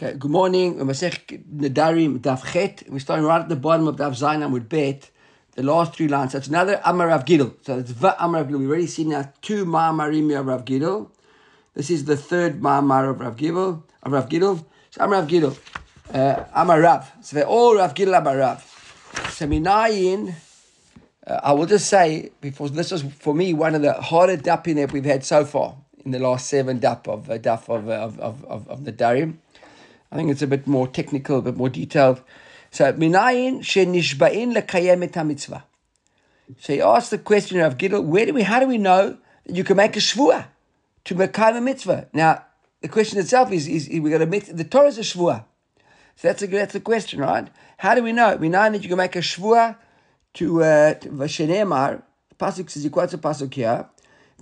Okay, good morning. We're. We're starting right at the bottom of Daf Zainam with Bet, the last three lines. That's another Amar Rav Gidel. So it's Va Amar Rav. We've already seen now two Ma'amarim of Rav Gidel. This is the third Ma'amar of Rav Gidel. Of Rav Gidel. So Amar Rav Gidel. Uh, Amar Rav. So they're all Rav Gidel Amar Rav. So Minayin, uh, I will just say, because this was for me one of the harder dapin that we've had so far in the last seven dap of uh, daf of, uh, of, of, of, of the Darim. I think it's a bit more technical, a bit more detailed. So, minayin shenishba'in lekayem et mitzvah. So he asked the question of Gidel, where do we, how do we know that you can make a shvua to mekayem a mitzvah? Now, the question itself is, is, is we got to admit the Torah is a shvua. So that's a that's a question, right? How do we know? We know that you can make a shvua to uh, Vashenemar. Pasuk says he quotes a pasuk here.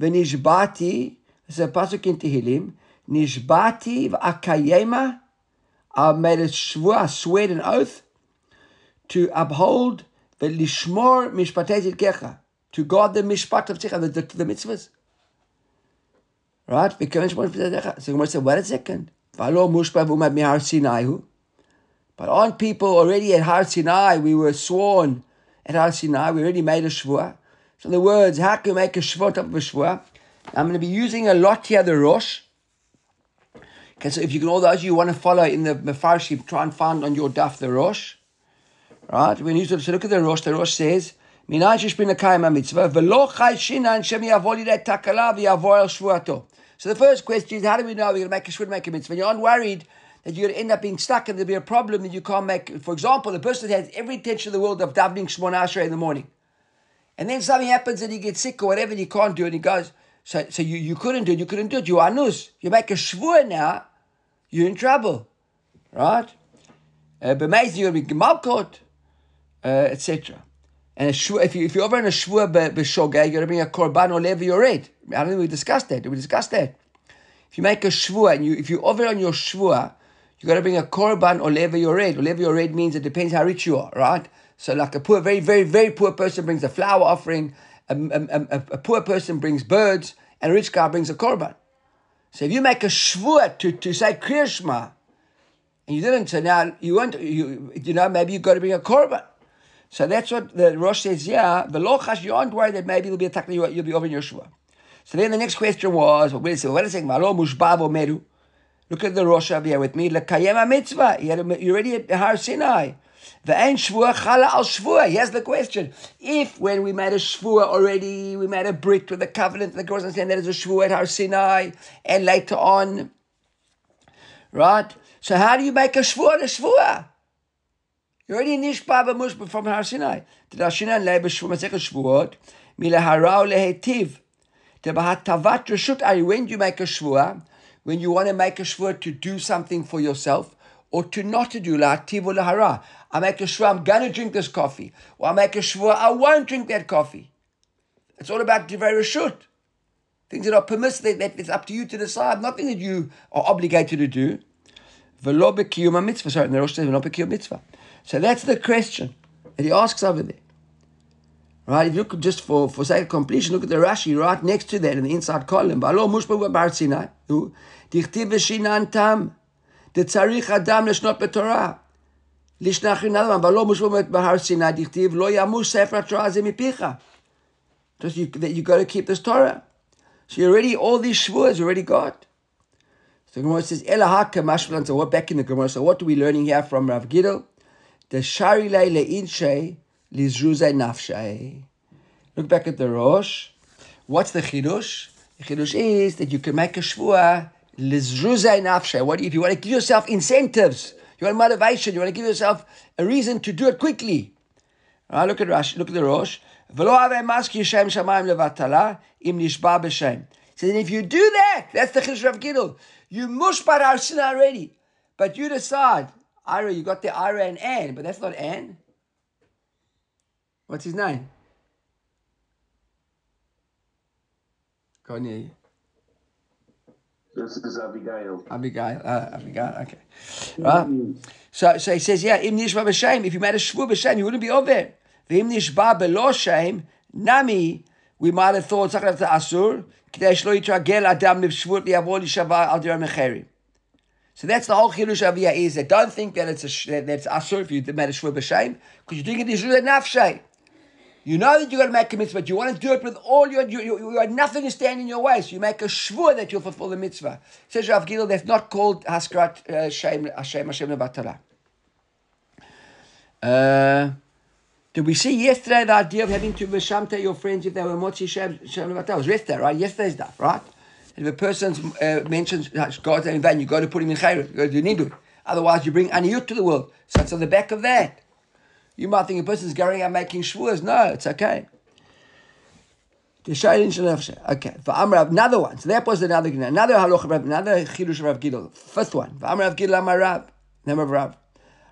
V'nishbati. It's a pasuk in Tehillim. Nishbati v'akayema. I made a shvua, swear an oath to uphold the lishmor mishpatei kecha, to guard the mishpat of tzicha, the, the, the mitzvahs. Right? So Gemara said, wait a second. But aren't people already at Har Sinai? We were sworn at Har Sinai. We already made a shvua. So the words, how can we make a shvua top of a shvua? I'm going to be using a lot here, the Rosh. Okay, so if you can, all those you want to follow in the Mefarshim, try and find on your daf the Rosh. Right? When you look at the Rosh, the Rosh says, "Minay shishbin akayim mitzvah v'lo chay shinan shem yavol yidei takala v'yavor el shvuato." So the first question is, how do we know we're going to make a shvut, make a mitzvah? You aren't worried that you're going to end up being stuck and there'll be a problem that you can't make. For example, the person has every intention in the world of davening Shemoneh Esrei in the morning, and then something happens and he gets sick or whatever, and he can't do it. And he goes, so, so you, you couldn't do it, you couldn't do it. You are nus. You make a shvur now, you're in trouble, right? Uh, you're be gemalkot, uh, etc. And shvur, if, you, if you're over in a shvur b'shogeg, you're going to bring a korban or levi your red. I don't think we discussed that. Did we discuss that? If you make a shvur and you, if you're over on your shvur, you got to bring a korban or levi your red. Or levi your red means it depends how rich you are, right? So like a poor, very, very, very poor person brings a flower offering, a, a, a, a poor person brings birds, and a rich guy brings a korban. So if you make a shvur to, to say Krishma, and you didn't, so now you want you you know maybe you got to bring a korban. So that's what the Rosh says. Yeah, the lochash you aren't worried that maybe you'll be attacked. You'll, you'll be over in your. So then the next question was, well, wait a second, wait a second, meru. Look at the Rosh over here with me. Lekayem mitzvah. You're already at Har Sinai. Ve'en shvua chala al shvua. Here's the question. If when we made a shvua already, we made a brick with the covenant, and the girls understand that is a shvua at Har Sinai, and later on, right? So how do you make a shvua a shvua? You're already nishba b'mushba from Har Sinai. Did Har Sinai lay b'shvua masech shvuot milahara lehetiv. Tavat reshut ari. When do you make a shvua? When you want to make a shvua to do something for yourself, or to not to do la'ativ or lahara. I make a shvua, I'm going to drink this coffee. Or I make a shvua, I won't drink that coffee. It's all about Divrei Rashut. Things that are permissible, that, it's up to you to decide, nothing that you are obligated to do. Velo b'kiyum mitzvah. Sorry, the Rosh says velo b'kiyum mitzvah. So that's the question that he asks over there. Right, if you look just for, for sake of completion, look at the Rashi right next to that in the inside column. Balo mushba bar Sinai. Dichtiv v'shinan tam. Detzarich adam leshnot b'torah. לשנח רינם, אבל לא מושבע בהר סיני, דכתיב, לא ימוש ספר התורה הזה מפיך. Just you, that you got to keep this Torah. So you already, all these shvuas you already got. So the Gemara says, Elaha kamashvalan, so what back in the Gemara, so what are we learning here from Rav Gidel? The shari lei leinshe lizruzai nafshay. Look back at the Rosh. What's the chidush? The chidush is that you can make a shvua lizruzai nafshay. What if you want to give yourself incentives? You want motivation. You want to give yourself a reason to do it quickly. Right, look at Rash, look at the Rosh. V'lo avei maski shamayim levatala im nishba b'shem. So then if you do that, that's the Chidush Rav Gidel. You mushbar our sin already. But you decide, Ira, you got the Ira and Ann, but that's not Ann. What's his name? You. This is Abigail. Abigail. Uh, Abigail. Okay. Right. So, so he says, yeah, im nishba b'shem. If you made a shvu b'shem, you wouldn't be over. V'im nishba b'lo shem, nami, we might have thought, tzach lefta asur, k'dei shlo yitragel adam l'shvut li'avol yishava al dir mecheri. So that's the whole Chirush Aviyah is that don't think that it's a, that, that it's asur if you made a shvu b'shem, because you're doing it yishru nafshay. You know that you're going to make a mitzvah, but you want to do it with all your, you, you, you nothing to stand in your way, so you make a shvur that you'll fulfill the mitzvah. Says Rav Gidel, that's not called haskrat uh, shem Hashem Hashem lebatala. Uh, did we see yesterday the idea of having to beshamte your friends if they were motzi shem shem lebatala? Was yesterday, right? Yesterday's stuff, right? If a person uh, mentions God's name in vain, you got to put him in chayr, you got to do nidu. Otherwise, you bring aniyut to the world. So it's on the back of that. You might think a person's going out making shvuas. No, it's okay. Okay, for another one. So that was another another halacha, another chidush Rav Gidel. First one. For Amrav Gidel Amarav, name of Rav.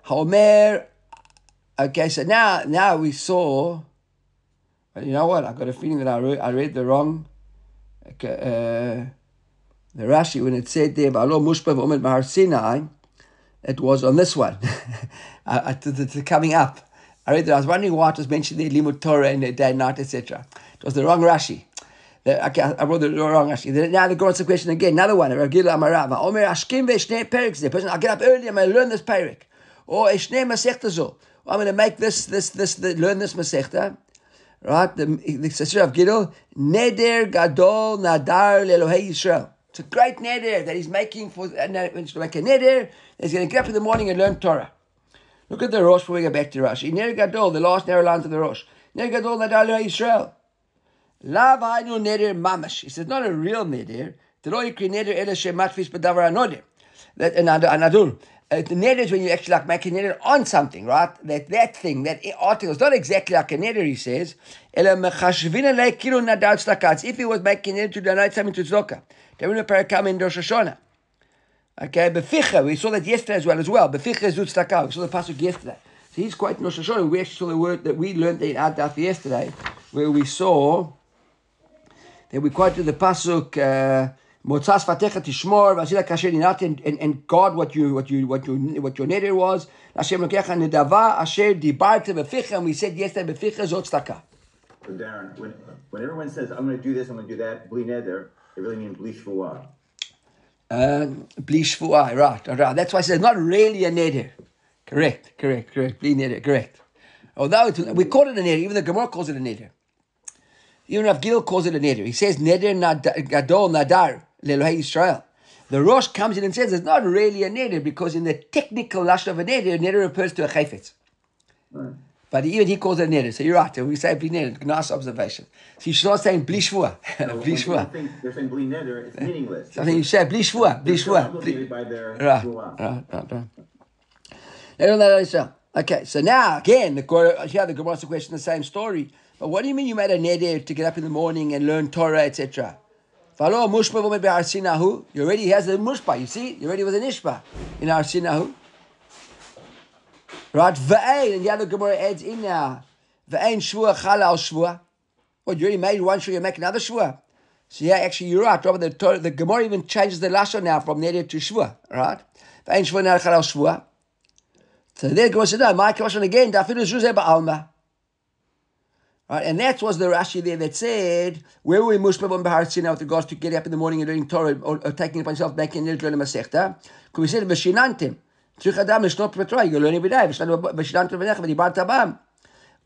Haomer. Okay, so now now we saw. You know what? I got a feeling that I read, I read the wrong. Okay, uh, the Rashi when it said there, "V'alo mushpa v'omed mahar Sinai," it was on this one, uh, to, to, to coming up. I read that. I was wondering why it was mentioned there, limud Torah and the day and night, etc. It was the wrong Rashi. The, okay, I wrote the wrong Rashi. The, now the God's question again. Another one. Rav Gila Amarav. Omer Ashkim ve'shnei perik. The person, I'll get up early. I'm going to learn this perik. Or eshnei masechta zo. I'm going to make this, this, this, the, learn this masechta. Right? The, the Sasir of Gidel. Neder gadol nadar lelohei Yisrael. It's a great neder that he's making for, uh, make a neder. He's going to get up in the morning and learn Torah. Look at the Rosh before we get back to Rashi. Ner Gadol, the last narrow lines of the Rosh. Ner Gadol Nadal Yisrael. Lav Hainu Neder Mamash. He says, not a real Neder. That Anadur. Uh, the neder is when you actually like make a neder on something, right? That that thing, that article is not exactly like a neder, he says. If he was making neder to donate something to tzedakah, then we come in Rosh Hashanah. Okay, Beficha, we saw that yesterday as well as well. Beficha zut stakal. We saw the pasuk yesterday. So he's quite Rosh Hashanah. We actually saw the word that we learned in our daf yesterday, where we saw that we quoted the pasuk. Uh, Motzas fatecha tishmor v'asila kasher ninat and guard what you what you what you what your neder was. Hashem lokecha nedava asher dibarta beficha. And we said yesterday beficha zot staka. So Darren, when when everyone says I'm going to do this, I'm going to do that, bli neder, they really mean bli shvuah. Um, bli shvuah, right, right. That's why I said not really a neder. Correct, correct, correct. Bli neder, correct. Although we call it a neder, even the Gemara calls it a neder. Even Rav Gil calls it a neder. He says neder gadol nadar lelohei Israel. The Rosh comes in and says it's not really a neder because in the technical lashon of a neder, neder refers to a chayfetz. Right. But even he calls it a neder. So you're right. We say bli neder. Nice observation. So you should not saying bli shvua. Bli shvua. think they're saying bli neder, it's meaningless. So I think you say bli shvua. Bli shvua. Right, right, right, right. Don't know that Okay, so now again, the Gemara- here the Gemara asks the question, the same story. But what do you mean you made a neder to get up in the morning and learn Torah, etc.? Follow be'arsinahu. You already has a mushpa. You see, you already was an ishpa in arsinahu. Right, v'ain, and the other Gemara adds in now. V'ain shvua chala al shvua. What you already made one shvua, you make another shvua. So yeah, actually you're right. Robert, the, Torah, the Gemara even changes the lashon now from neder to shvua. Right? V'ain shvua now chala al shvua. So there Gemara said, no, my question again, dafilu zuzeh ba'alma. Right, and that was the Rashi there that said, where were we mushpav on Bahar Sinai with regards to getting up in the morning and doing Torah or, or taking it upon himself, making it learn a Masechta? Because we said, Veshinantim. Tzrich Adam לשנות בתורה, you learn every day, ושיננתם בניך ודיברת בם.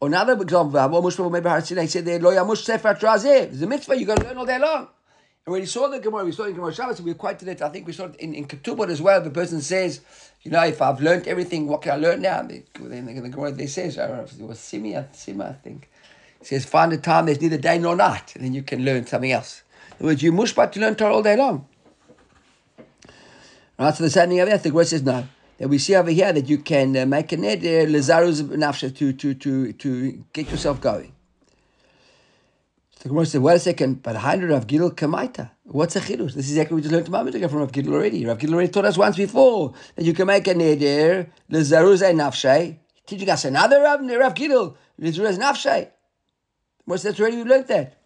Or another example, Havo mushpav on Bahar Sinai, he said, lo yamush sefer Torah zeh. It's a mitzvah, you got to learn all day long. And when we saw the Gemara, we saw it in Gemara Shabbos, we quoted it, I think we saw it in, in Ketubot as well, the person says, you know, if I've learned everything, what can I learn now? The, the, the Gemara, they say, I don't know if it was Simi, Sima, I think. It says, find a time there's neither day nor night, and then you can learn something else. In other words, you mushbat to learn Torah all day long. Right, so the same thing over there, the Gemara says no. That we see over here that you can uh, make a neder, lezaruz nafsha, to, to, to, to get yourself going. The Gemara said, wait a second, but hundred of Gidel Kamaita. What's a chidush? This is exactly what we just learned a moment ago from Rav Gidel already. Rav Gidel already taught us once before that you can make a neder, lezaruz nafshay, teaching us another Rav, Rav Gidel, lezaruz nafshay. What's that already? We learned that.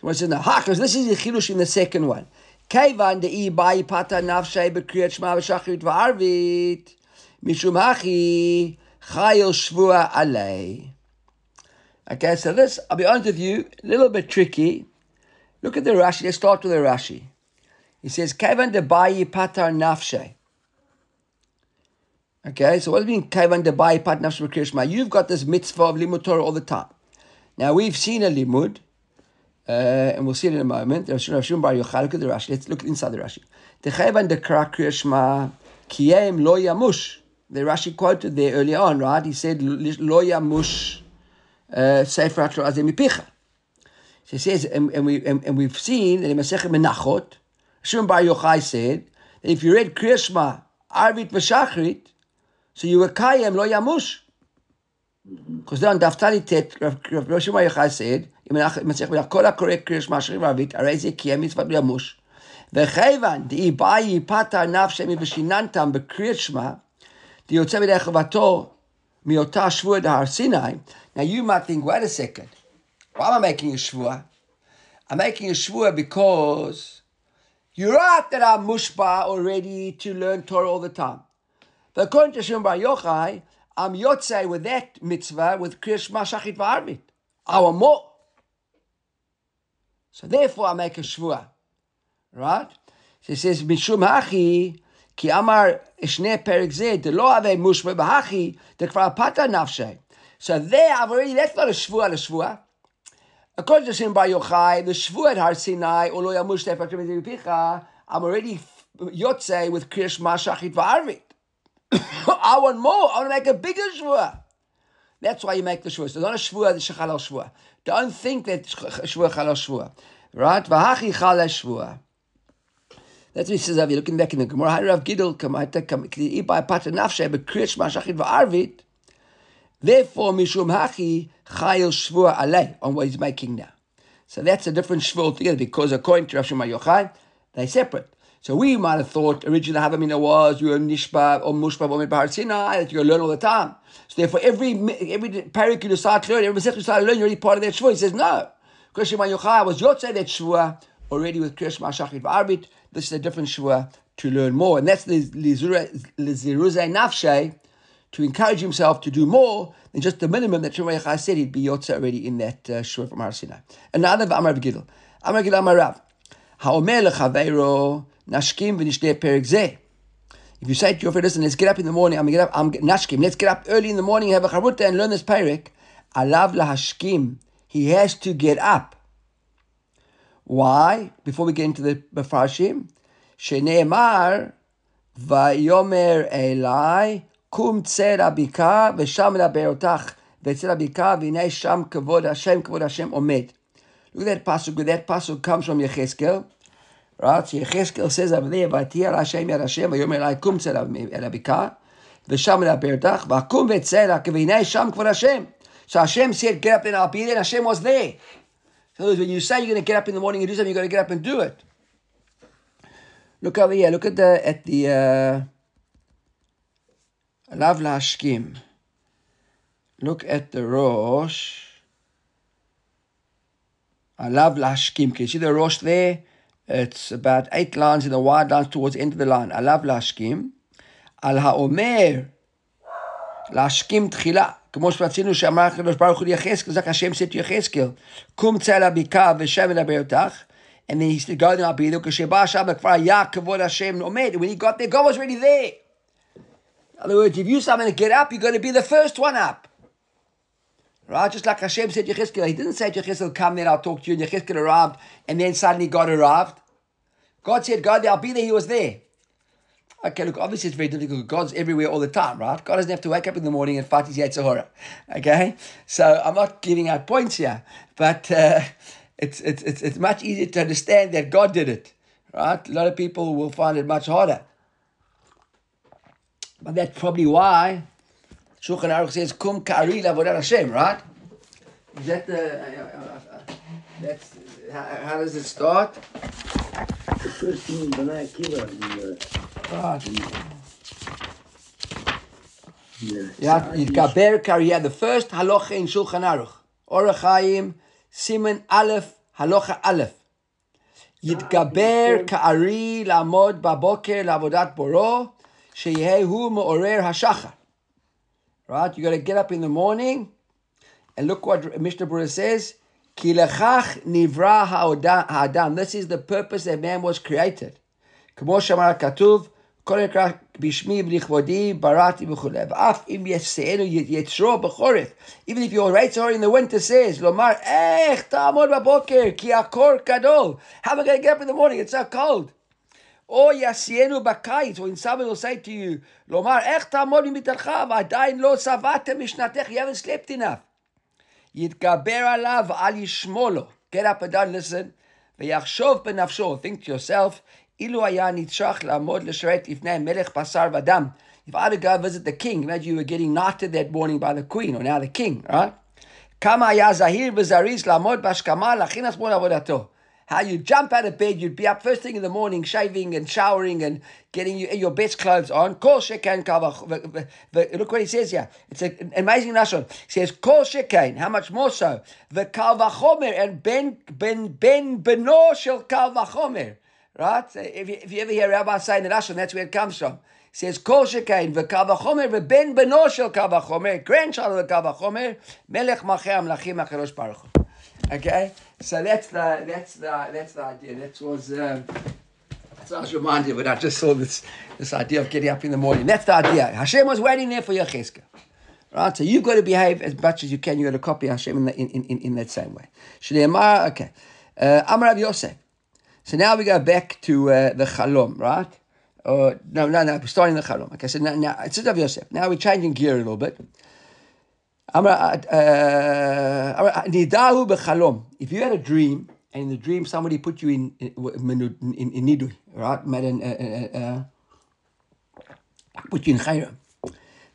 So what's in the ha? Because this is the chidush in the second one. Kaivan de i bai pata nafshay bekriyat shma v'shachrit v'arvit hachi chayil shvua alei. Okay, so this I'll be honest with you, a little bit tricky. Look at the Rashi. Let's start with the Rashi. He says, Kaivan de bayi pata nafshay. Okay, so what does it mean, Kaivan Debai Pat Nafsh Krishma? You've got this mitzvah of limud Torah all the time. Now we've seen a limud, uh, and we'll see it in a moment. Look at the Rashi. Let's look inside the Rashi. The Kaivan Dekra Krishma Kiem Lo Yamush. The Rashi quoted there earlier on, right? He said Lo Yamush uh, Sefer HaTorah Azemipicha. So he says, and, and we and, and, we've seen that in Masechet Menachot, Shimon Bar Yochai said that if you read Kriyashma, Arvit v'Shachrit, so you were Kayem lo Yamush. Because then Daftali Tet, Rav Shimon Bar Yochai said, in Masechet Menachot, Kol HaKorek Kriyashma Shachrit v'Arvit, Arei Ze Kiyem Mitzvat Yamush. וכיוון דאי פתר נפשי ושיננתם בקריאת שמע, דיוצא בידי חובתו מאותה שבוע דהר סיני. Now you might think, wait a second. Why am I making a shvua? I'm making a shvua because you're right that I'm mushba already to learn Torah all the time. But according to Shimon Bar Yochai, I'm Yotze with that mitzvah with Kriyash Mashachit V'Arvit. I'm more. So therefore, I make a shvua. Right? So it says, Mishum Hachi, Ki Amar Shne Perik Zed, the law of a bahachi de the Kvar Pata Nafshe. So there, I've already, that's not a shvua, a shvua. According to Shem Bar Yochai, the shvua at Har Sinai, Olo Yamush Tefakrim Picha, I'm already Yotze with Kriyash Mashachit V'Arvit. I want more. I want to make a bigger Shvua. That's why you make the Shvua. So not a Shvua, the Shechalal Shvua. Don't think that Shvua Chalal Shvua. Right? Vahachi Chalal Shvua. That's what he says, you're looking back in the Gemara, Rav. Therefore, Mishum Hachi, Chayil Shvua Alei, on what he's making now. So that's a different Shvua altogether, because according to Rav Shema Yochai, they're separate. So we might have thought originally Havamina was you were Nishba or Mushba or Bahar Sinai that to learn all the time. So therefore, every every parak you decide to learn, every second you start to learn, you're already part of that Shvua. He says no. Shema Yochai was Yotzei that Shvua already with Krish Mashachit V'Arbit. This is a different Shvua to learn more. And that's the Liziruzai Nafshay, to encourage himself to do more than just the minimum that Shemay said he'd be Yotza already in that uh, shur from Har Sinai. Another Amar Gidel. Amar Gidel Amar Rav. Ha'omer lechaveiro Nashkim v'nishdei perik zeh. If you say to your friend, listen, let's get up in the morning, I'm going to get up, I'm nashkim, let's get up early in the morning, have a charuta and learn this parik. Alav lahashkim, he has to get up. Why? Before we get into the Mefarshim, Sheneemar vayomer elai kum tzer abika v'sham laberotach v'tzer abika v'nei sham kavod Hashem kavod Hashem omed. Look at that pasuk. That pasuk comes from Yecheskel. Right? So Yecheskel says, Amalei Vatier Hashem Yad Hashem, Vayomer Elai Kum Tzer El Abikah, V'sham El Aberdach, V'akum V'tzer Ha'kevinei Sham Kvor Hashem. So Hashem said, get up and I'll be there, and Hashem was there. So when you say you're going to get up in the morning and do something, you've got to get up and do it. Look over here, look at the, at the, uh, Lav Lashkim. Look at the Rosh. I love Lashkim. Can you see the Rosh there? It's about eight lines in the wide lines towards the end of the line. עליו להשכים. על האומר להשכים תחילה. כמו שרצינו שאמר הקדוש ברוך הוא ליחזקאל, זה השם said to יחזקאל, קום צא לבקעה ושם מדבר אותך. And then he said, go there, I'll be there. כשבא השם כבר היה כבוד השם עומד. When he got there, God was already there. In other words, if you summon to get up, you're going to be the first one up. Right? Just like Hashem said to Yecheskel. He didn't say to Yecheskel, come there, I'll talk to you. And Yecheskel arrived, and then suddenly God arrived. God said, God, I'll be there. He was there. Okay, look, obviously it's very difficult. God's everywhere all the time, right? God doesn't have to wake up in the morning and fight his Yetzirah. Okay? So I'm not giving out points here, but uh, it's, it's, it's, it's much easier to understand that God did it, right? A lot of people will find it much harder. But that's probably why Shulchan Aruch says, Kum kari lavodat Hashem, right? Is that the, uh uh, uh, uh, that's, how, how, does it start? The first thing B'nai Akiva in the... Oh, yeah, Gaber Kariya, the first halacha in Shulchan Aruch, Orach Chaim, Siman Aleph, halacha Aleph. Yidgaber כארי lamod baboker lavodat boro sheyehu me'orer hashachar. Right? You got to get up in the morning and look what Mishnah Berurah says. Kilechach nivra ha'adam. This is the purpose that man was created. כמו שאמר הכתוב, כל הנקרא בשמי ולכבודי בראתי וכולי. ואף אם יצאנו יצרו even if your rates are in the winter says, Lomar איך תעמוד בבוקר, Ki Akor Kadol. How am I going to get up in the morning? It's so cold. או יעשיינו בקיץ, or in summer will say to you, לומר איך תעמוד ממיטתך ועדיין לא שבעתם משנתך, you haven't slept enough. יתגבר עליו ואל ישמור לו. Get up and down, listen. ויחשוב בנפשו, think to yourself, אילו היה נצרך לעמוד לשרת לפני המלך בשר ודם. If I had to go visit the king, imagine you were getting knighted that morning by the queen, or now the king, right? כמה היה זהיר וזריז לעמוד בהשכמה להכין עצמו לעבודתו. How you jump out of bed, you'd be up first thing in the morning, shaving and showering and getting your, your best clothes on. Kol shekain kavach. Look what he says here. It's an amazing nashon. He says, Kol shekain. How much more so? The kalvachomer and ben ben ben beno shel kalvachomer. Right? If, you, if you ever hear Rabbi saying the nashon, that's where it comes from. He says, Kol shekain v'kalvachomer v'ben beno shel kalvachomer, grandchild of the kalvachomer, melech malchei amlachim acherosh baruch. Okay, so that's the that's the that's the idea. That was um, what I was reminded when I just saw this this idea of getting up in the morning. That's the idea. Hashem was waiting there for Yecheskel. Right, so you've got to behave as much as you can. You've got to copy Hashem in, the, in, in, in that same way. Shneimar, okay. Uh, Amar Rav Yosef. So now we go back to uh, the Chalom, right? Uh, no, no, no, we're starting the Chalom. Okay, so now, now it's Rav Yosef. Now we're changing gear a little bit. Nidahu bechalom. If you had a dream, and in the dream somebody put you in in, in, in nidui, right? Uh, uh, uh, put you in chayra.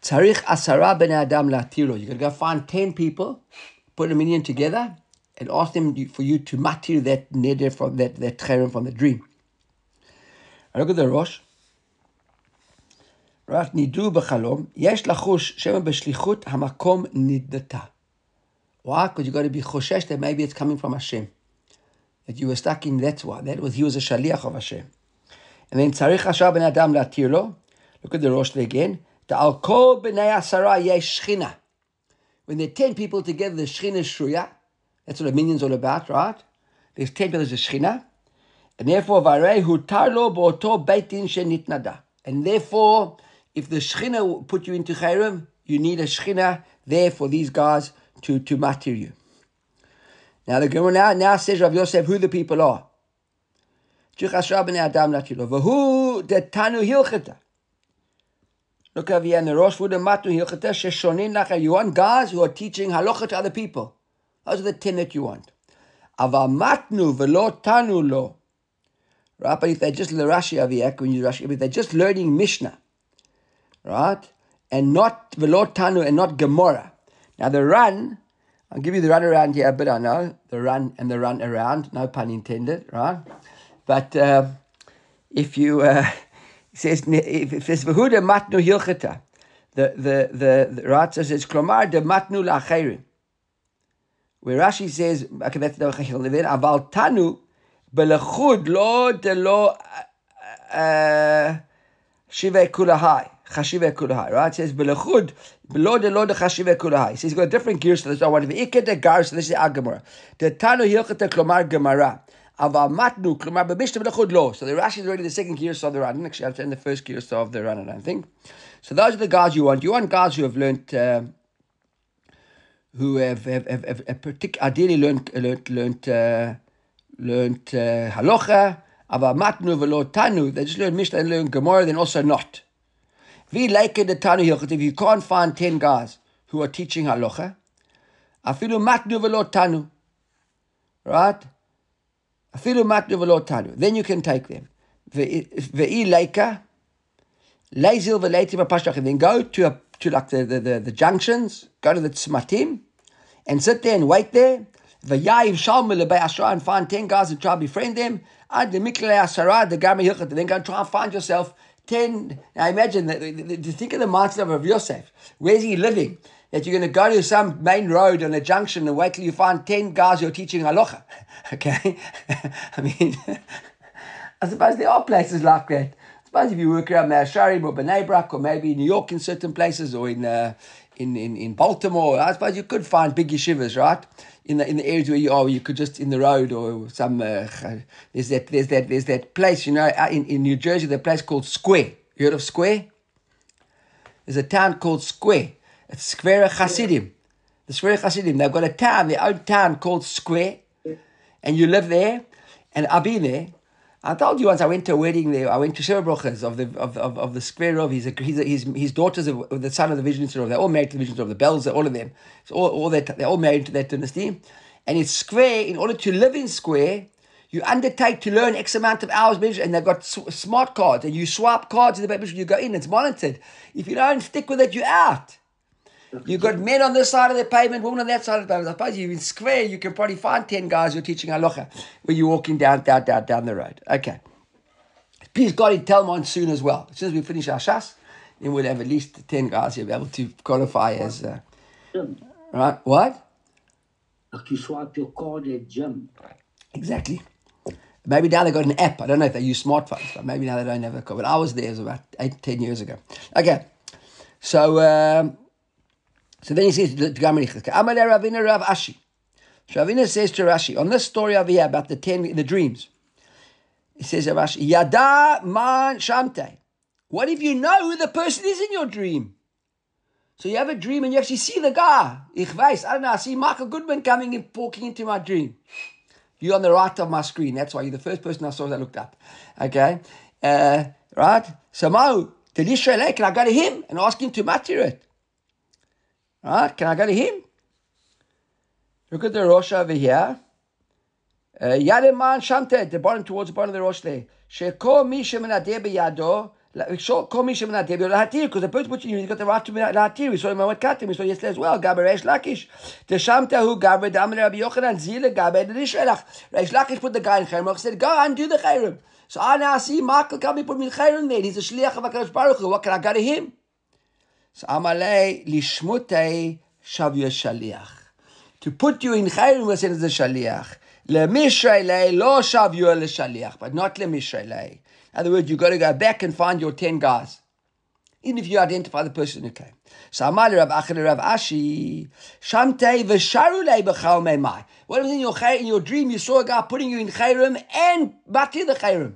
Tzarich asara ben adam latiro. You got to go find ten people, put a minion together, and ask them for you to matir that neder from that that chayra from the dream. I Look at the Rosh. רק נידו בחלום, יש לחוש שמא בשליחות המקום נידתה. Why? Because you got to be choshesh that maybe it's coming from Hashem. That you were stuck in, that's why. That was, he was a shaliach of Hashem. And then צריך עכשיו בן אדם להתיר לו, look at the Rosh again, ועל כל בני עשרה יש שכינה. When there are ten people together, the shechina shruya. That's what a minyan's all about, right? There's ten people, there's a shechina. And therefore, varei hutar lo bo'oto beit din shenitnada. And therefore, if the Shechina put you into Chayrim, you need a Shechina there for these guys to, to matir you. Now the Gemara now, now says Rav Yosef who the people are. Look over here in the Rosh the Matu Hilchata Sheshonin Lacha. You want guys who are teaching halacha to other people. Those are the ten that you want. Aval Matnu v'lo Tanu lo. Right, but if they're just Rashi over here, when you Rashi, if they're just learning Mishnah, right? And not Velot Tanu and not Gemara. Now the run, I'll give you the run around here, but I know the run and the run around, no pun intended, right? But uh, if you uh, says if it says Vehuda Matnu Hilchata, the the the, right says it's Klomar de Matnu Lacherim. Where Rashi says, okay, that's the Aval Tanu Belechud lo de lo Shive Kulahai. Chashive Kulahai, right? It says Belechud, below the Lord Chashive Kulahai. Says he's got different gears to this. I want to be Iket the Gar, so this is Agamara. The Tanu Hilchata Klomar Gemara. Aval Matnu Klomar Bebishta Belechud Lo. So the Rashi is already the second gear of the run. Actually, I've in the first gear of the run, I think. So those are the guys you want. You want guys who have learned. Uh, who have, have, have, have, have partic- ideally learned learned learned, uh, learned uh, halacha, aber matnu velo tanu. They just learn Mishnah and learn Gemara, then also not. We like the Tanu Hilchot, if you can't find 10 guys who are teaching halacha, afilu matnu velo tanu. Right? Afilu matnu velo tanu. Then you can take them. Ve'i leika, leizil v'leitim apashtachim. Then go to, a, to like the, the, the, junctions, go to the tzmatim, and sit there and wait there. V'yayiv shalmu lebei ashra, and find 10 guys and try to befriend them. Ad the mikle asara, the gami hilchot. Then go and try and find yourself 10. I imagine that, to think of the mindset of Yosef. Where's he living? That you're going to go to some main road on a junction and wait till you find 10 guys who are teaching halacha. Okay? I mean, I suppose there are places like that. I suppose if you work around Me'ah She'arim or B'nai Brak or maybe New York in certain places or in, uh, in, in, in Baltimore, I suppose you could find big yeshivas, right? In the in the areas where you are, you could just in the road or some. Uh, there's that there's that there's that place, you know, in, in New Jersey, the place called Square. You heard of Square? There's a town called Square. It's Square Hasidim. The Square Hasidim. They've got a town, their own town called Square. And you live there. And I've been there. I told you once I went to a wedding there. I went to Sherbrochas of the of, of, of the square of his he's his his daughters of, the son of the Vision of they're all married to the Vision of the Bells, all of them. So all, all that they're all married to that dynasty. And it's square. In order to live in square, you undertake to learn X amount of hours, and they've got smart cards, and you swap cards in the paper. You go in, it's monitored. If you don't stick with it, you're out. You've got men on this side of the pavement, women on that side of the pavement. I suppose you're in square, you can probably find 10 guys who are teaching halacha when you're walking down, down, down, down the road. Okay. Please God in Telmon soon as well. As soon as we finish our shas, then we'll have at least 10 guys here be able to qualify as, uh, right? What? Like you swap your card at gym. Exactly. Maybe now they got an app. I don't know if they use smartphones, but maybe now they don't have a code. But I was there, it was about eight, ten years ago. Okay. So, um, so then he says to Ravina Rav Ashi. So Ravina says to Rashi, on this story over here about the ten, the dreams, he says Rashi, Yada man shamte. What if you know who the person is in your dream? So you have a dream and you actually see the guy. Ich weiß, I don't know, I see Michael Goodman coming and walking into my dream. You're on the right of my screen. That's why you're the first person I saw that looked up. Okay? Uh, right? So, Mo, tell Israel, can I go to him and ask him to matter it? Right? Can I go to him? Look at the Rosh over here. Uh, Yademan Shamte, the bottom towards the bottom of the Rosh there. Sheko Mishem and Adebe Yado. Call me Shimon or Lahatir, because the person put you, he's got the right to be Lahatir. We saw him at Katim, we saw yesterday as well. Gaber Reish Lakish. The Shamta who Gaber Damar Rabbi Yochanan Zile Gaber the Rishelach. Reish Lakish put the guy in Chayrim. said, go and do the Chayrim. So I now see Michael coming put me in Chayrim there. He's a Shliach of HaKadosh Baruch Hu. What can I go to him? So Amalei Lishmutei Shavya Shaliach. To put you in Chayrim was as a Shaliach. LeMishrelei lo Shavya LeShaliach, but not LeMishrelei. In other words, you've got to go back and find your 10 guys. Even if you identify the person who came. So Amali Rav Achel Rav Ashi, Shamtei v'sharulei b'chal meimai. What if in your, in your dream you saw a guy putting you in Chayrim and Bati the Chayrim?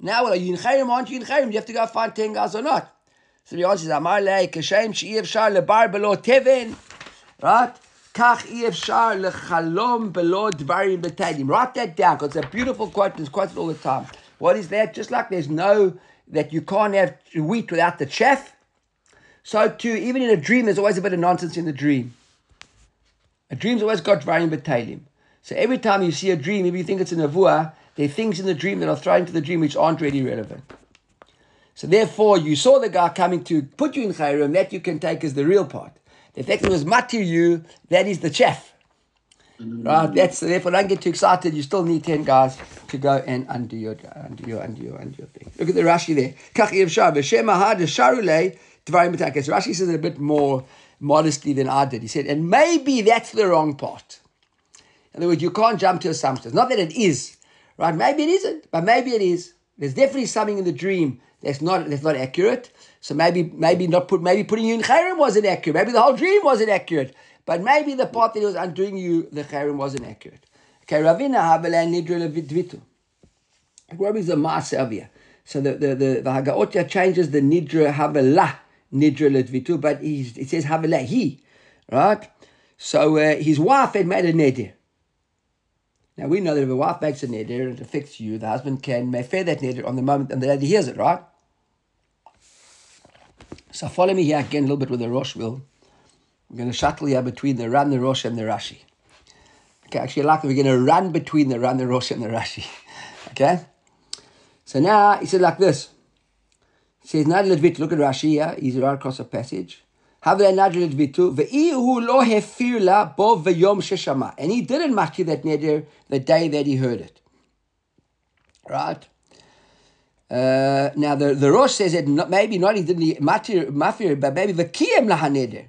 Now, are you in Chayrim aren't you in Chayrim? You have to go find 10 guys or not. So the answer is Amalei, Kashem she'iev shar lebar below teven. Right? Kach shar lechalom below dvarim b'taydim. Write that down because it's a beautiful quote. It's quoted all the time. What is that? Just like there's no, that you can't have wheat without the chaff. So too, even in a dream, there's always a bit of nonsense in the dream. A dream's always got Dvarim B'Tailim. So every time you see a dream, if you think it's a Nevuah, there are things in the dream that are thrown into the dream which aren't really relevant. So therefore, you saw the guy coming to put you in Chayrim, that you can take as the real part. The fact that it was matir you, that is the chaff. Right, that's therefore don't get too excited. You still need ten guys to go and undo your undo your undo your undo your thing. Look at the Rashi there. Rashi says it a bit more modestly than I did. He said, and maybe that's the wrong part. In other words, you can't jump to assumptions. Not that it is, right? Maybe it isn't, but maybe it is. There's definitely something in the dream that's not that's not accurate. So maybe maybe not put maybe putting you in chayrim wasn't accurate. Maybe the whole dream wasn't accurate. But maybe the part that he was undoing you, the chayrim wasn't accurate. Okay, Ravina Havela Nidra Levitvitu. What is the Maasavia? So the the the, the Hagaotia changes the Nidra Havela Nidra Levitvitu, but he's, it says Havela he, right? So uh, his wife had made a neder. Now we know that if a wife makes a neder and it affects you, the husband can mefer that neder on the moment and the lady hears it, right? So follow me here again a little bit with the Rosh will. We're going to shuttle here between the Ran, the Rosh, and the Rashi. Okay, actually, I like we're going to run between the Ran, the Rosh, and the Rashi. Okay? So now he said like this. He says, Nadlet Vit, look at Rashi here. He's right across the passage. La sheshama. And he didn't maki that neder the day that he heard it. Right? Uh, now the, the Rosh says that not, maybe not he didn't matir mafir, but maybe the kiyem lahaneder.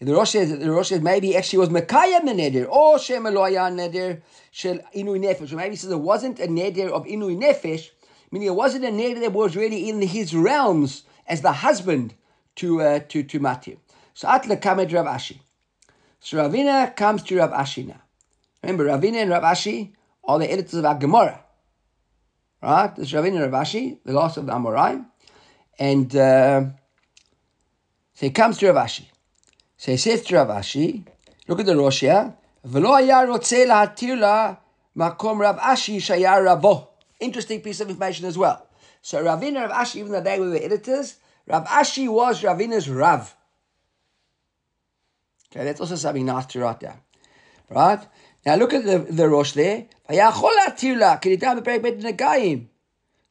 The Rosh says the Rosh says maybe actually was mekayem the neder or shem neder shel inui nefesh. Maybe he says it wasn't a neder of inui nefesh, meaning it wasn't a neder that was really in his realms as the husband to uh, to to matir. So atla kamed Rav Ashi. So Ravina comes to Rav Ashi now. Remember, Ravina and Rav Ashi are the editors of our Gemara. Right? This Ravina Rav Ashi, the last of the Amoraim. And uh, so he comes to Rav Ashi. So he says to Rav Ashi, look at the Rosh here, ולא היה רוצה להתיר לה מקום רב אשי שהיה רבו. Interesting piece of information as well. So Ravina Rav Ashi, even though they were editors, Rav Ashi was Ravina's Rav. Okay, that's also something nice to write down. Right? Now look at the, the Rosh there. ויכול להתיר לה, כי ניתן בפרק בית נגעים.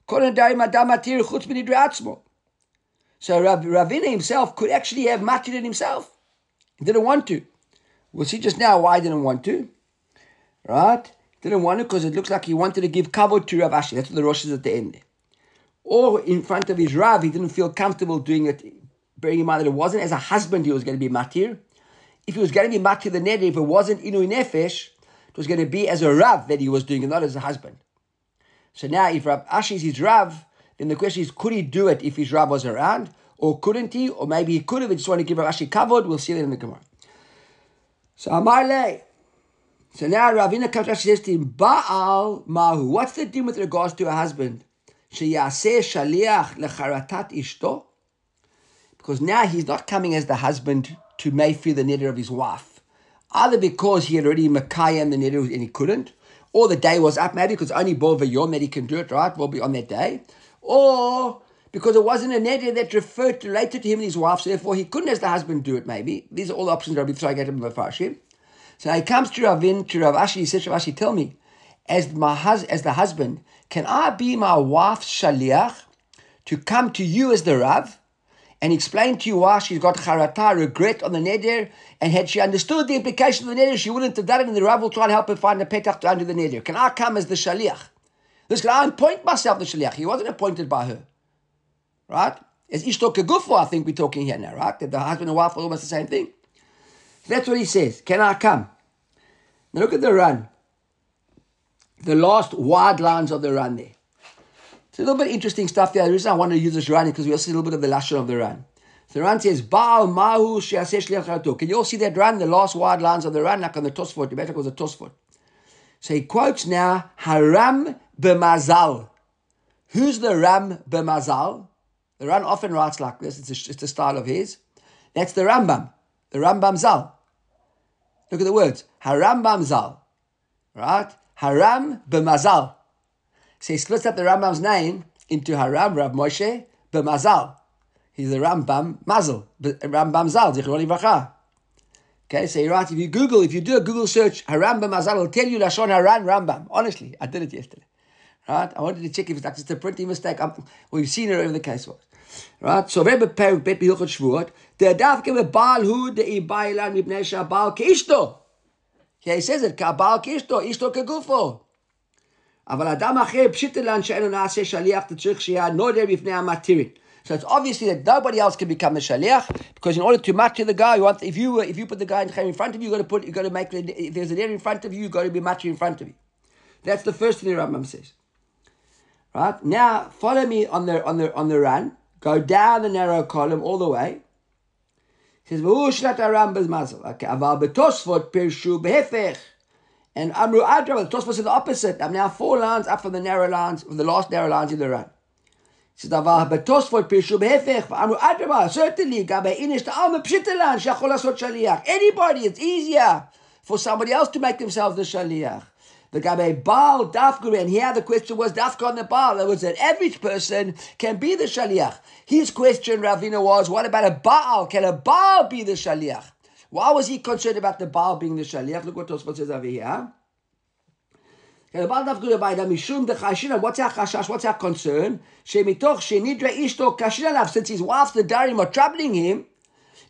כל הנדרים אדם מתיר חוץ מנדרי עצמו. So Rav, Ravina himself could actually have matir it himself. He didn't want to. We'll see just now why he didn't want to. Right? Didn't want to because it looks like he wanted to give kavod to Rav Ashi. That's what the Rosh is at the end there. Or in front of his Rav, he didn't feel comfortable doing it, bearing in mind that it wasn't as a husband he was going to be matir. If he was going to be matir the neder, if it wasn't inu nefesh, it was going to be as a Rav that he was doing it, not as a husband. So now, if Rav Ashi is his Rav, then the question is, could he do it if his Rav was around? Or couldn't he? Or maybe he could have, he just wanted to give Rav Ashi covered. We'll see that in the Gemara. So Amar Le. So now Ravina comes and says to him, Baal Mahu. What's the deal with regards to a husband? Sheyaseh shaliach lecharatat ishto. Because now he's not coming as the husband to mayfear the neder of his wife. Either because he had already Makaya and the neder and he couldn't, or the day was up, maybe because only Bol Yom that he can do it, right? Will be on that day. Or because it wasn't a neder that referred to, related to him and his wife, so therefore he couldn't as the husband do it, maybe. These are all the options get him Farshim. So he comes to Ravin, to Rav Ashi, he says, Rav Ashi, tell me, as my hus- as the husband, can I be my wife's shaliach to come to you as the Rav and explain to you why she's got charata, regret on the neder, and had she understood the implication of the neder, she wouldn't have done it, and the Rav will try and help her find a petach to undo the neder. Can I come as the shaliach? This can I appoint myself the shaliach? He wasn't appointed by her. Right? As Ishto Kegufo, I think we're talking here now, right? That the husband and wife are almost the same thing. That's what he says. Can I come? Now look at the run. The last wide lines of the run there. It's a little bit interesting stuff there. The reason I want to use this run is because we also see a little bit of the lashon of the run. So the run says, Baal Mahu Can you all see that run? The last wide lines of the run, like on the Tosfot. The better was a Tosfot. So he quotes now, Haram b'mazal. Who's the Ram b'mazal? The Ran often writes like this. It's a, it's a style of his. That's the Rambam. The Rambam Zal. Look at the words. Haram Zal. Right? Haram b'mazal. So he splits up the Rambam's name into Haram Rav Moshe B'Mazal. He's the Rambam Mazal. Rambam Zal, Zichroni Vacha. Okay, so you're right. If you Google, if you do a Google search, Haram B'Mazal, it'll tell you Lashon Haran Rambam. Honestly, I did it yesterday. Right? I wanted to check if it's like just a printing mistake. I'm, we've seen it over the case was. Right? So Rebbe Perik Bet B'Hilchot Shvuot, the Davke B'Baal Hu De'Ibailan Mibnei Baal Kishto. Yeah, he says it, Kabal Kishto, Ishto Kegufo. אבל אדם אחר פשיטה לן שאינו נעשה שליח, אתה צריך שיהיה נודר בפני המתירים. So it's obviously that nobody else can become a shaliach because in order to match the guy, you want if you if you put the guy in front of you, you got to put you got to make if there's an area in front of you, you got to be matching in front of you. That's the first thing the Rambam says. Right now, follow me on the on the on the run. Go down the narrow column all the way. He says, "V'hu shlat Rambam's mazel." Okay, aval betosfot pirshu behefech. And Amru Adra, the Tosfot is the opposite. I'm now four lines up from the narrow lines, from the last narrow lines in the run. Says. Anybody, it's easier for somebody else to make themselves the shaliach. The Gabe Baal Dafkur, and here the question was Dafka on the Baal. That was that average person can be the Shaliach. His question, Ravina, was what about a Baal? Can a Baal be the Shaliach? Why was he concerned about the Baal being the Shaliach? Look what Tosfot says over here. What's our chashash? What's our concern? Since his wife, the Darim, are troubling him,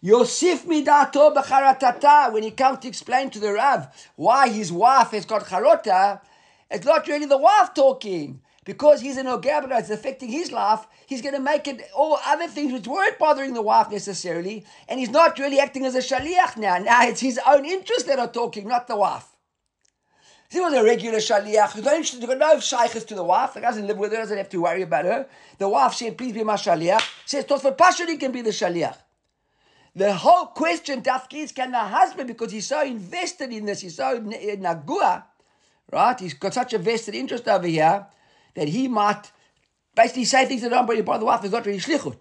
Yosif midato b'charatata. When he comes to explain to the Rav why his wife has got charota, it's not really the wife talking. Because he's an ogabra, it's affecting his life, he's going to make it all other things which weren't bothering the wife necessarily, and he's not really acting as a shaliach now. Now it's his own interests that are talking, not the wife. He was a regular shaliach. He's not interested. He's got no shaykhs to the wife. The doesn't live with her. Doesn't have to worry about her. The wife said, "Please be my shaliach." Says, "Tosfot he can be the shaliach." The whole question, Dafki, is can the husband, because he's so invested in this, he's so eh, nagua, right? He's got such a vested interest over here that he might basically say things that don't bring by the wife. It's not really shlichut.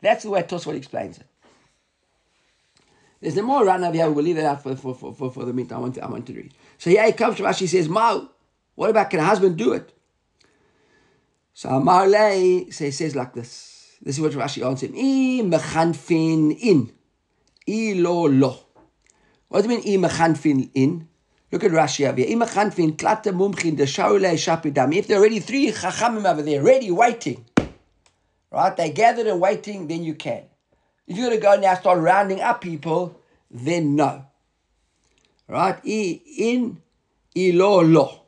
That's the way Tosfot explains it. There's no more run over here. We'll leave that out for, for, for, for, the meantime. I want, to, I want to read. So here he comes from Rashi says, Mao, what about can a husband do it? So Amarle says, says like this. This is what Rashi answers him. I mechanfin in. I lo lo. What do you mean I mechanfin in? Look at Rashi over here. If there are already three chachamim over there, ready, waiting. Right? They gathered and waiting, then you can. If you're going to go now start rounding up people, then no. Right? In, ilo, lo.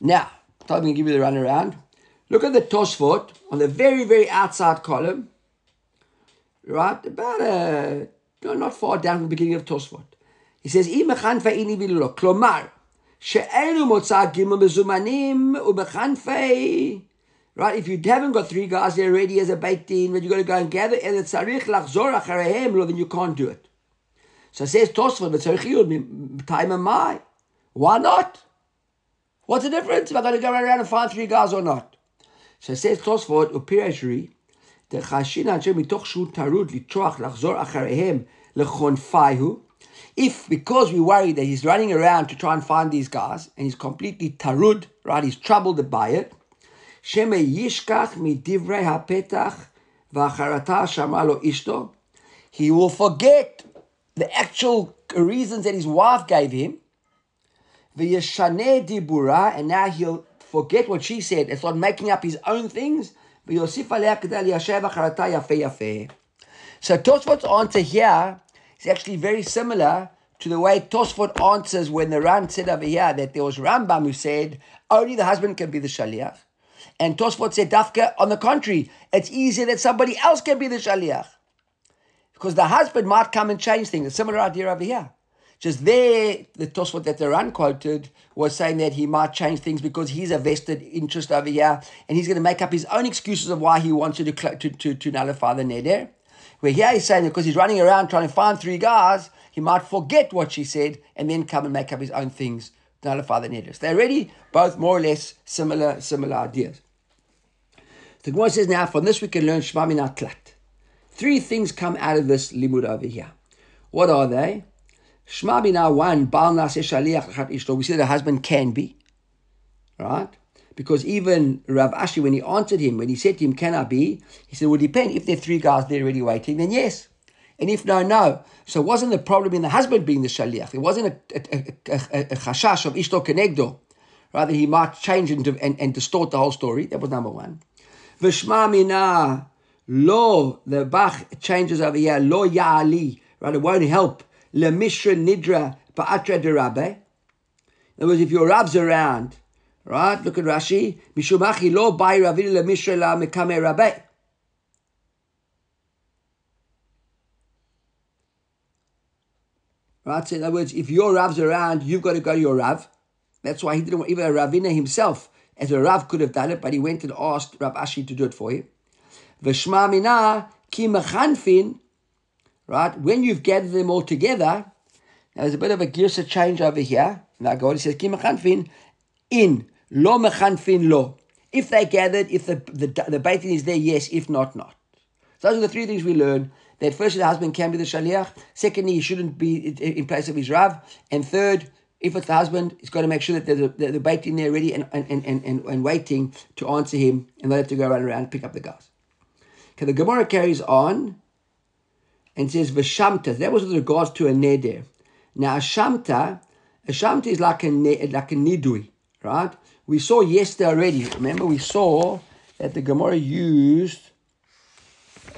Now, I'm going to give you the run around. Look at the Tosfot on the very, very outside column. Right? About a, no, not far down from the beginning of Tosfot. He says, אם בחנפאי ניבי לו. כלומר, שאין מוצא ג' מזומנים Right, if you haven't got three guys there already as a beit din, but you got to go and gather, and tzarich lachzor lo, then you can't do it. So it says Tosfot, but tzarich time am I? Why not? What's the difference if I got to go around and find three guys or not? So it says Tosfot upirashri the chashin anshe mitoch shu tarud litroach lachzor acharehem lechonfaihu. If because we worry that he's running around to try and find these guys and he's completely tarud, right? He's troubled by it. Sheme yishkach midivrei hapetach v'acharata ishto. He will forget the actual reasons that his wife gave him. V'yeshane dibura, and now he'll forget what she said and start making up his own things. V'yosif alei kedal yasher v'acharata yafe yafe. So Tosfot's answer here is actually very similar to the way Tosfot answers when the Ran said over here that there was Rambam who said only the husband can be the shaliach. And Tosfot said, Dafka, on the contrary, it's easier that somebody else can be the shaliach. Because the husband might come and change things. A similar idea over here. Just there, the Tosfot that the Ran quoted was saying that he might change things because he's a vested interest over here and he's going to make up his own excuses of why he wants to, to, to, to nullify the neder. Where here he's saying because he's running around trying to find three guys, he might forget what she said and then come and make up his own things to nullify the neder. They're already both more or less similar, similar ideas. The Gemara says now, from this we can learn Shema Min Tlat. Three things come out of this limud over here. What are they? Shema Mina one, Baal Naseh Shaliach Ishto. We see the husband can be, right? Because even Rav Ashi, when he answered him, when he said to him, Can I be? He said, Well, depend. If there are three guys there already waiting, then yes. And if no, no. So it wasn't the problem in the husband being the Shaliach. It wasn't a, a, a, a, chashash of Ishto Kenegdo? That he might change and, and, and distort the whole story. That was number one. V'shma mina lo, the Bach changes over here, lo ya'ali, right? It won't help. Le mishra nidra ba'atra de rabbe. In other words, if your Rav's around, right? Look at Rashi. Mishumachi lo bai ravili le mishra la mekame. Right? So in other words, if your Rav's around, you've got to go to your Rav. That's why he didn't want, even a Ravina himself, as a Rav could have done it, but he went and asked Rav Ashi to do it for him. V'shma mina ki mechanfin, right? When you've gathered them all together, now there's a bit of a girsa change over here. Now God says ki mechanfin in lo mechanfin lo. If they gathered, if the the, the beit din is there, yes. If not, not. So those are the three things we learn. That firstly, the husband can be the shaliach. Secondly, he shouldn't be in place of his rav. And third, if it's the husband, he's got to make sure that there's a, the, the beit din there ready and, and, and, and, and waiting to answer him, and they have to go around and pick up the guys. Okay, the Gemara carries on and says v'shamta. That was with regards to a neder. Now a shamta, a shamta is like a like a nidui, right? We saw yesterday already. Remember, we saw that the Gemara used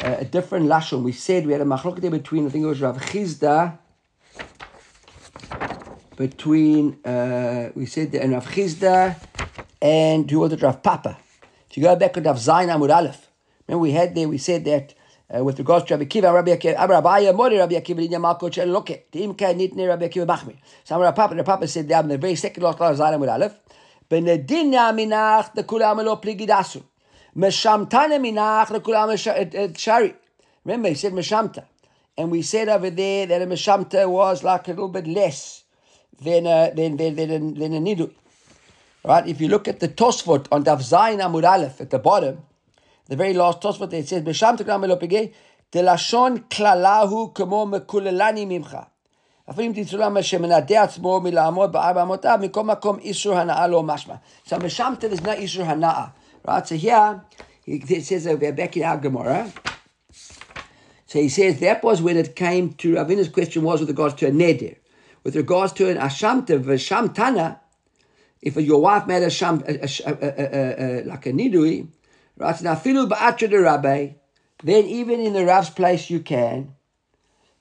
uh, a different lashon. We said we had a machlokah between I think it was Rav Chizda between uh, we said and Rav Chizda and who was it Rav Papa. If you go back to Rav Zayin Amud Aleph, remember we had there we said that. Uh, with regards to Rabbi Kiva, Rabbi Akiva, Rabbi Mori, Rabbi Akiva, Linya Malko, Chel Loke, Tim Kai Nitne, Rabbi Akiva Machmir. So Rabbi Papa, the Papa said down in the very second last of Zayin Amud Aleph, Benedina minach the kulam lo pligidasu. Meshamtana minach the kulam shari. Remember, he said meshamta. And we said over there that a meshamta was like a little bit less than a, than, than, than, than a nidu. Right? If you look at the Tosfot on Daf Zayin Amud Aleph at the bottom, the very last Tosfot, it says, Meshamta kulam lo plige, Delashon klalahu kamo mekulalani mimcha. אפילו אם תמצאו למה שמנדה עצמו מלעמוד בארבע אמותיו, מכל מקום איסור הנאה לא משמע. So משמתה is not איסור הנאה. Right, so here, he says over back in our Gemara, so he says that was when it came to Ravina's question was with regards to a neder. With regards to an ashamta, v'shamtana, if your wife made a sham, a, a, a, like a nidui, right, now filu ba'atra de rabbi, then even in the Rav's place you can.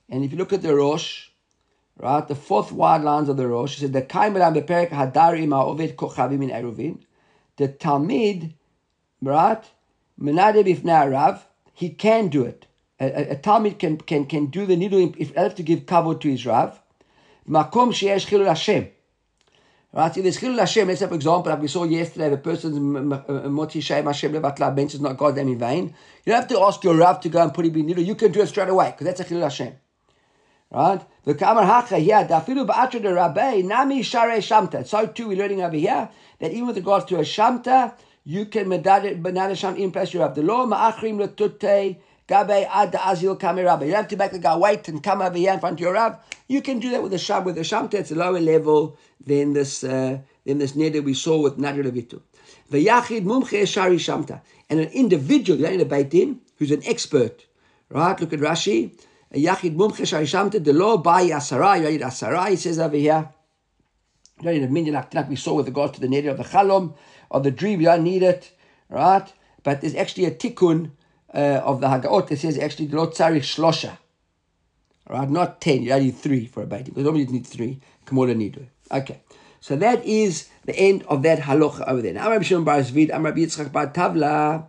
And if you look at the Rosh, right, the fourth wide lines of the Rosh, he said, the kaimeram hadar ima ovet kochavim in eruvin, the Talmid, right, menade bifnei Rav, he can do it. A, a, a Talmid can, can, can do the nidu if have to give kavod to his Rav. Makom sheyesh chilul Hashem. Right, if there's chilul Hashem, let's say for example, like we saw yesterday, the person's uh, moti shem Hashem levatla bench is not God them in vain. You don't have to ask your Rav to go and put him in nidu. You can do it straight away because that's a chilul Hashem. Right? The kamar hacha here, dafilu ba'atra de rabbe, nami share shamta. So too, we're learning over here that even with regards to a shamta, you can banana sham in place you have the law ma'achrim letute gabe ad azil kamerabba. You don't have to make the guy wait and come over here in front of your Rav. You can do that with a sham with a shamta. It's a lower level than this uh, than this neder we saw with Nadir Levitu. The yachid mumche shari shamta, and an individual, you in a beit din, who's an expert. Right? Look at Rashi. Yachid mumche shari shamta. The law by asara. You asara. He says over here. Need we saw with regard to the neder of the chalom of the dream. You don't need it, right? But there's actually a tikkun uh, of the Hagaot that says actually lo tzarich shlosha, right? Not ten. You only need three for a beit din because normally you need three. Kamola nidu. Okay, so that is the end of that halacha over there. Now, Rabbi Shimon Bar Zvid, Rabbi Yitzchak Bar Tavla.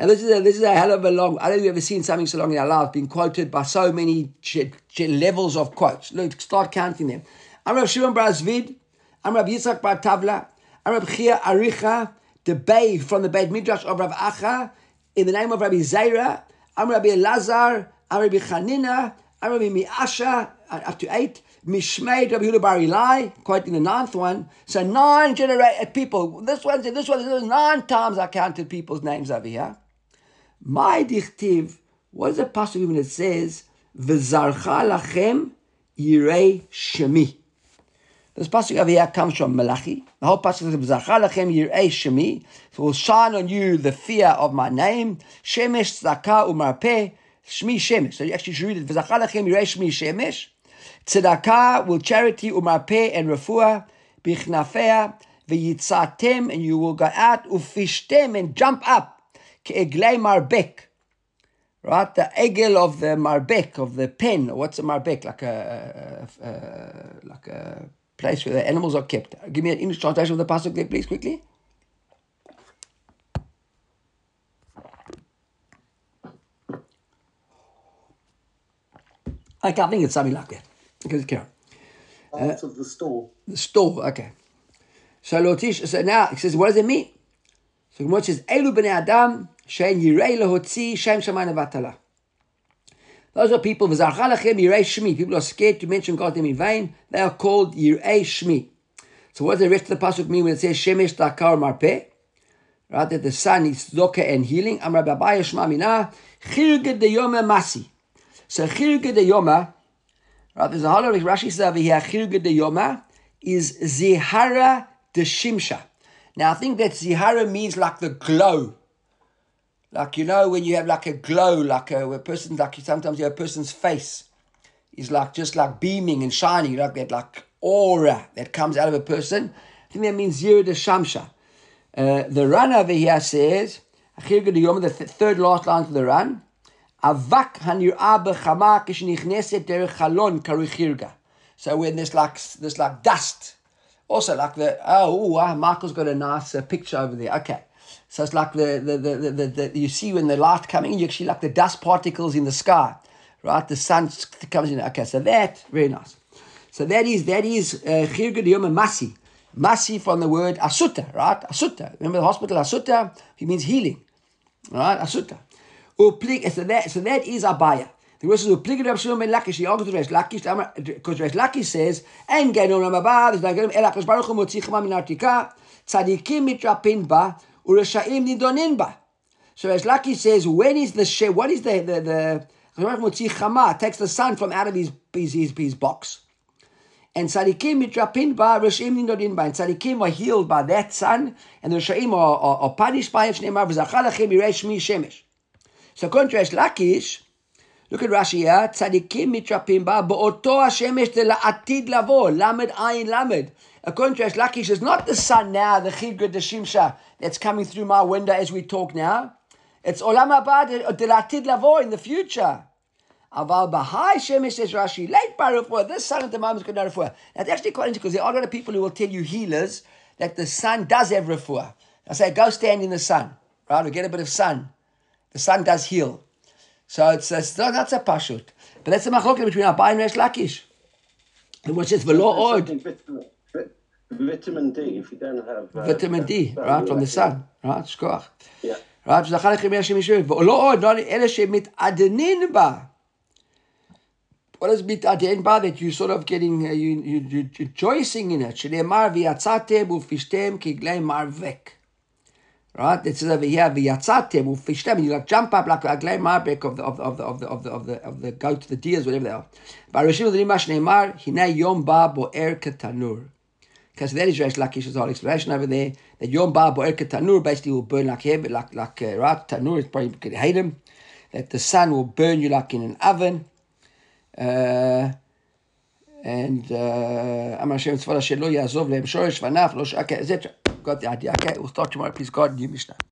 Now this is a, this is a hell of a long. I don't think we've ever seen something so long in our lives being quoted by so many ch- ch- levels of quotes. Look, start counting them. I'm Rabbi Shimon Bar Zvid. I'm Rabbi Yitzchak Bar Tavla. I'm Rabbi Chia Aricha, the Bay from the Beit Midrash of Rabbi Acha, in the name of Rabbi Zaira. I'm Rabbi Elazar. I'm Rabbi Chanina. I'm Rabbi Miasha, uh, up to eight. Mishmei Rabbi Yehuda Bar Ilai, quoting the ninth one. So nine generated people. This one, this one, this one, nine times I counted people's names over here. My dichtiv, what is the passage when it says, V'zarcha lachem yirei shemi. This pasuk over here comes from Malachi. The whole pasuk is Zachar lachem yirei shemi. So will shine on you the fear of my name. Shemesh tzedakah umarpeh shmi shemesh. So you actually should read it. V'zachar lachem yirei shmi shemesh. Tzedakah will charity umarpeh and refuah bichnafea v'yitzatem and you will go out ufishtem and jump up ke'eglei marbek. Right, the egel of the marbek of the pen. What's a marbek? Like a, a, a like a place where the animals are kept. Give me an English translation of the pasuk there, please, quickly. I can't think it's something like that. Okay, carry on. Out of the store. The store, okay. So Lotish, so now he says, what does it mean? So Gemara says, Elu b'nei Adam, shein yirei lehotzi, shem shamayna vatala. Those are people, v'zarcha lachem yirei shmi. People are scared to mention God in vain. They are called yirei shmi. So what does the rest of the pasuk mean when it says shemesh dakar marpeh? Right, that the sun is zoka and healing. Amar babaya shma mina, chirge de yoma masi. So chirge de yoma, right, there's a whole lot of Rashi says over here, chirge de yoma is zihara de shimsha. Now I think that zihara means like the glow. Like you know when you have like a glow, like a, a person like sometimes you have a person's face is like just like beaming and shining, like that like aura that comes out of a person. I think that means zero de shamsha. Uh, the Ran over here says, the th- third last line of the Ran, Avak hanir'a b'chama kishnichneset derech chalon karuchirga. So when there's like there's like dust, also like the oh wow, Michael's got a nice uh, picture over there. Okay, so it's like the the, the, the, the, you see when the light coming, you actually like the dust particles in the sky, right? The sun comes in. Okay, so that very nice. So that is that is chirga uh, masi. Masi from the word asuta, right? Asuta. Remember the hospital asuta? He means healing, right? Asuta. So that so that is abaya. The verse is uplig Rav Shimon ben Lakish. He argues with Resh Lakish because Resh Lakish says, "En genom ramabah, there's like el Hakadosh Baruch Hu motzi chama min artika, tzadikim mitrapin ba, ureshaim nidonin ba." So Resh Lakish says, when is the she? What is the the the Chama takes the sun from out of his, his, his, his box. And Tzadikim mitrapin ba, Rishim ninorin ba. And Tzadikim are healed by that sun, and the Rishaim are, are, are punished by it. Shneimar v'zachal lachem yirei shmi shemesh. So contrast Lakish, look at Rashi here, Tzadikim mitrapim ba, bo'oto ha-shemesh de la'atid lavo, lamed ayin lamed. A contrast Lakish is not the sun now, the chidra de shimsha that's coming through my window as we talk now. It's olam haba de de lavo in the future. Aval Bahai Shemesh says Rashi, late Barufua, this sun at the moment is good refuah. That's actually quite interesting because there are a lot of people who will tell you healers that the sun does have refuah. I say, go stand in the sun, right? Or get a bit of sun. The sun does heal. So it's, it's not, that's a pashut. But that's a machloket between Abai and Resh Lakish. And which is velo oid, Vitamin, vit- vitamin D, if you don't have... uh, vitamin D, uh, right, from the sun, right? Shkoach. Yeah. right? וזכר לכם השם ישמעאל. ולא עוד, לא אלה שמתעדנים בה. What does מתעדן בה? That you sort of getting, uh, you, you, you rejoicing in it. שנאמר, ויצאתם ופשתם כגלי מרבק. Right? It says over here, v'yatzatim u'fishtem. You like jump up like a glen marbek of the of the of the of the of the of the, of the goat, the deers, whatever they are. Barishim l'nimash neimar hinei yom ba boer katanur. Because that is Resh Lakish's whole explanation over there that Yom Ba Boer Katanur basically will burn like him, like like uh, right Tanur is probably could hate him. That the sun will burn you like in an oven. Uh, and uh, etc. Got the idea. Okay, we'll start tomorrow. Please God, new Mishnah.